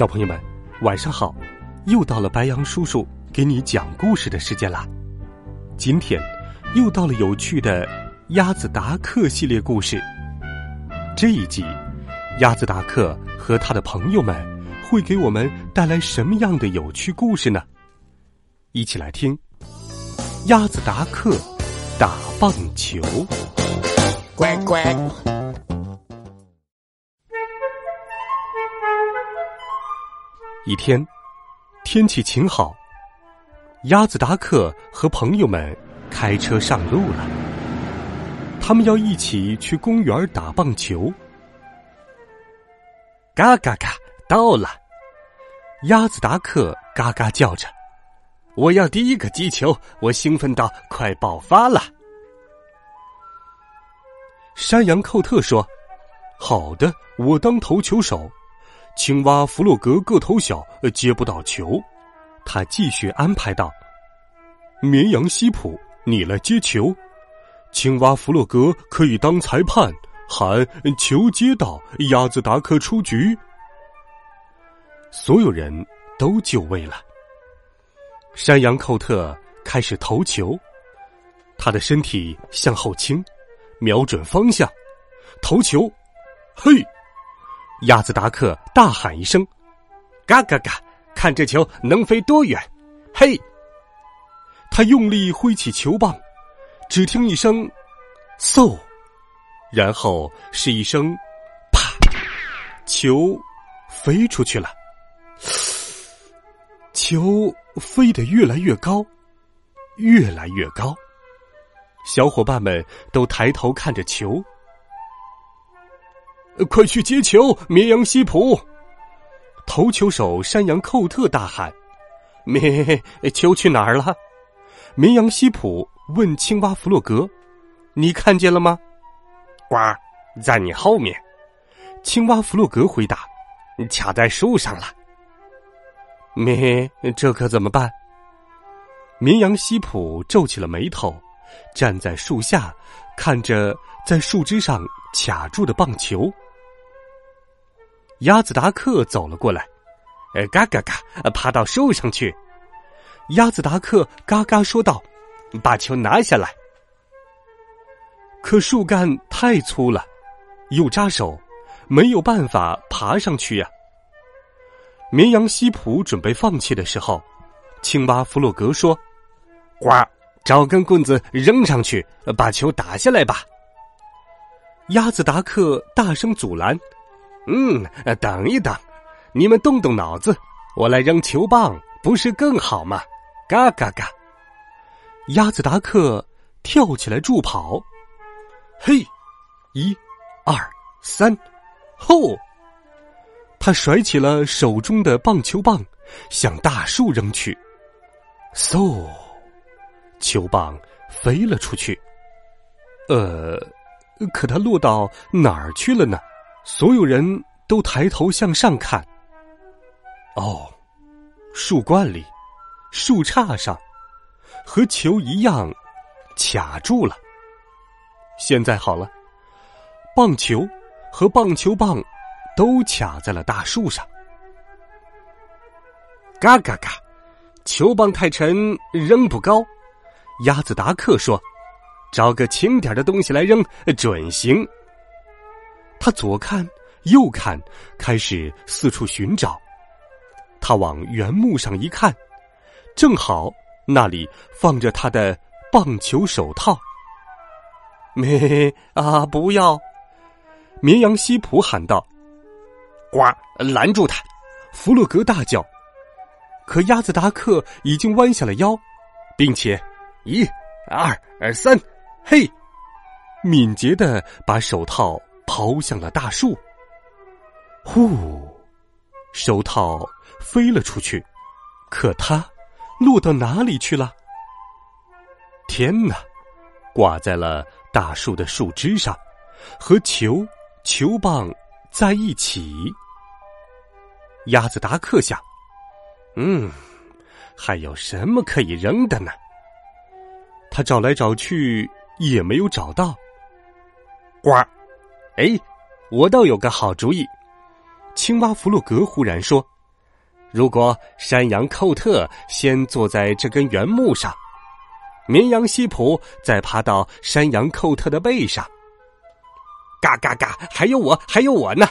小朋友们，晚上好！又到了白羊叔叔给你讲故事的时间啦。今天又到了有趣的鸭子达克系列故事。这一集，鸭子达克和他的朋友们会给我们带来什么样的有趣故事呢？一起来听。鸭子达克打棒球，乖乖。一天，天气晴好，鸭子达克和朋友们开车上路了。他们要一起去公园打棒球。嘎嘎嘎，到了！鸭子达克嘎嘎叫着：“我要第一个击球！”我兴奋到快爆发了。山羊寇特说：“好的，我当投球手。”青蛙弗洛格个头小，接不到球。他继续安排道：“绵羊西普，你来接球。青蛙弗洛格可以当裁判，喊球接到，鸭子达克出局。”所有人都就位了。山羊寇特开始投球，他的身体向后倾，瞄准方向，投球，嘿！鸭子达克大喊一声：“嘎嘎嘎！看这球能飞多远！”嘿，他用力挥起球棒，只听一声“嗖”，然后是一声“啪”，球飞出去了。球飞得越来越高，越来越高，小伙伴们都抬头看着球。快去接球，绵羊西普！投球手山羊寇特大喊：“咩，球去哪儿了？”绵羊西普问青蛙弗洛格：“你看见了吗？”“呱，在你后面。”青蛙弗洛格回答：“卡在树上了。”“咩，这可怎么办？”绵羊西普皱起了眉头，站在树下，看着在树枝上卡住的棒球。鸭子达克走了过来，呃，嘎嘎嘎，爬到树上去。鸭子达克嘎嘎说道：“把球拿下来。”可树干太粗了，又扎手，没有办法爬上去呀。绵羊西普准备放弃的时候，青蛙弗洛格说：“呱，找根棍子扔上去，把球打下来吧。”鸭子达克大声阻拦。嗯，等一等，你们动动脑子，我来扔球棒，不是更好吗？嘎嘎嘎！鸭子达克跳起来助跑，嘿，一、二、三，吼！他甩起了手中的棒球棒，向大树扔去，嗖！球棒飞了出去。呃，可它落到哪儿去了呢？所有人都抬头向上看。哦，树冠里、树杈上，和球一样卡住了。现在好了，棒球和棒球棒都卡在了大树上。嘎嘎嘎，球棒太沉，扔不高。鸭子达克说：“找个轻点的东西来扔，准行。”他左看右看，开始四处寻找。他往原木上一看，正好那里放着他的棒球手套。咩啊！不要！绵羊西普喊道：“呱！拦住他！”弗洛格大叫。可鸭子达克已经弯下了腰，并且一、二、三，嘿，敏捷的把手套。抛向了大树，呼！手套飞了出去，可它落到哪里去了？天哪！挂在了大树的树枝上，和球球棒在一起。鸭子达克想：“嗯，还有什么可以扔的呢？”他找来找去也没有找到。呱！哎，我倒有个好主意。青蛙弗洛格忽然说：“如果山羊寇特先坐在这根圆木上。”绵羊西普再爬到山羊寇特的背上，嘎嘎嘎！还有我，还有我呢！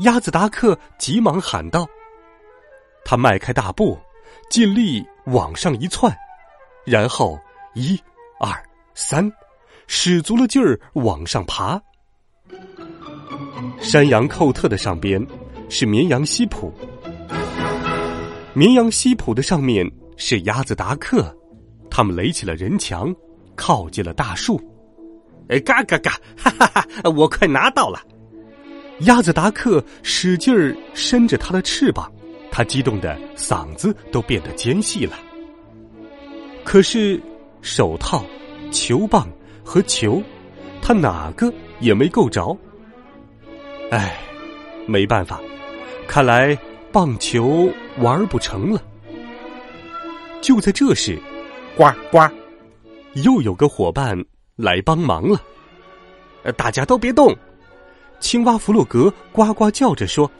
鸭子达克急忙喊道。他迈开大步，尽力往上一窜，然后一、二、三，使足了劲儿往上爬。山羊寇特的上边是绵羊西普，绵羊西普的上面是鸭子达克。他们垒起了人墙，靠近了大树。哎，嘎嘎嘎！哈哈哈！我快拿到了。鸭子达克使劲儿伸着他的翅膀，他激动的嗓子都变得尖细了。可是手套、球棒和球，他哪个也没够着。哎，没办法，看来棒球玩不成了。就在这时。呱呱！又有个伙伴来帮忙了。大家都别动！青蛙弗洛格呱呱叫着说：“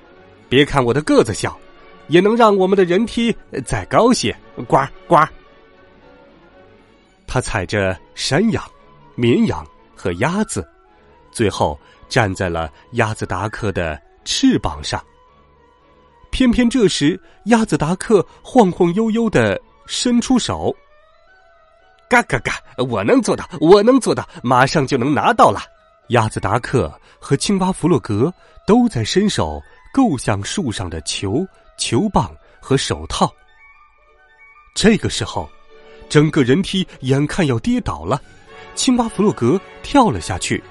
别看我的个子小，也能让我们的人梯再高些。”呱呱！他踩着山羊、绵羊和鸭子，最后站在了鸭子达克的翅膀上。偏偏这时，鸭子达克晃晃悠悠的伸出手。嘎嘎嘎！我能做到，我能做到，马上就能拿到了。鸭子达克和青蛙弗洛格都在伸手够向树上的球、球棒和手套。这个时候，整个人梯眼看要跌倒了，青蛙弗洛格跳了下去。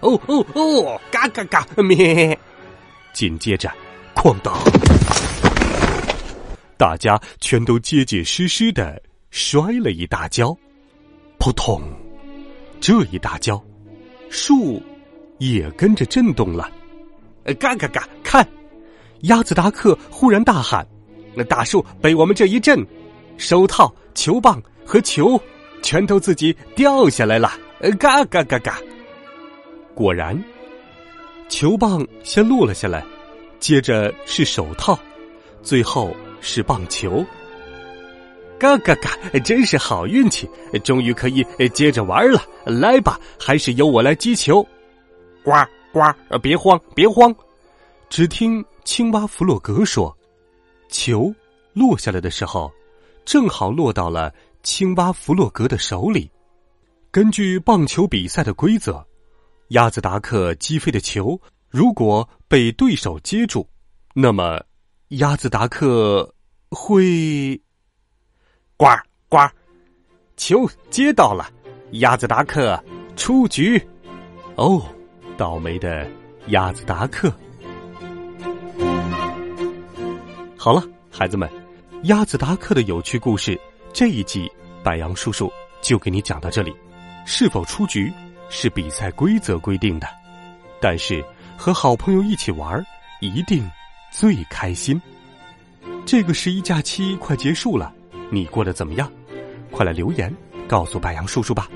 哦哦哦！嘎嘎嘎！咩！紧接着，哐当！大家全都结结实实的摔了一大跤。扑通！这一大跤，树也跟着震动了。嘎嘎嘎！看，鸭子达克忽然大喊：“那大树被我们这一震，手套、球棒和球全都自己掉下来了。”嘎嘎嘎嘎！果然，球棒先落了下来，接着是手套，最后是棒球。嘎嘎嘎！真是好运气，终于可以接着玩了。来吧，还是由我来击球。呱呱！别慌，别慌。只听青蛙弗洛格说：“球落下来的时候，正好落到了青蛙弗洛格的手里。根据棒球比赛的规则，鸭子达克击飞的球如果被对手接住，那么鸭子达克会。”呱呱，球接到了，鸭子达克出局。哦，倒霉的鸭子达克。好了，孩子们，鸭子达克的有趣故事这一集，白杨叔叔就给你讲到这里。是否出局是比赛规则规定的，但是和好朋友一起玩一定最开心。这个十一假期快结束了。你过得怎么样？快来留言告诉白杨叔叔吧！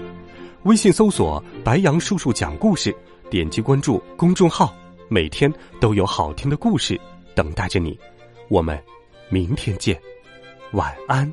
微信搜索“白杨叔叔讲故事”，点击关注公众号，每天都有好听的故事等待着你。我们明天见，晚安。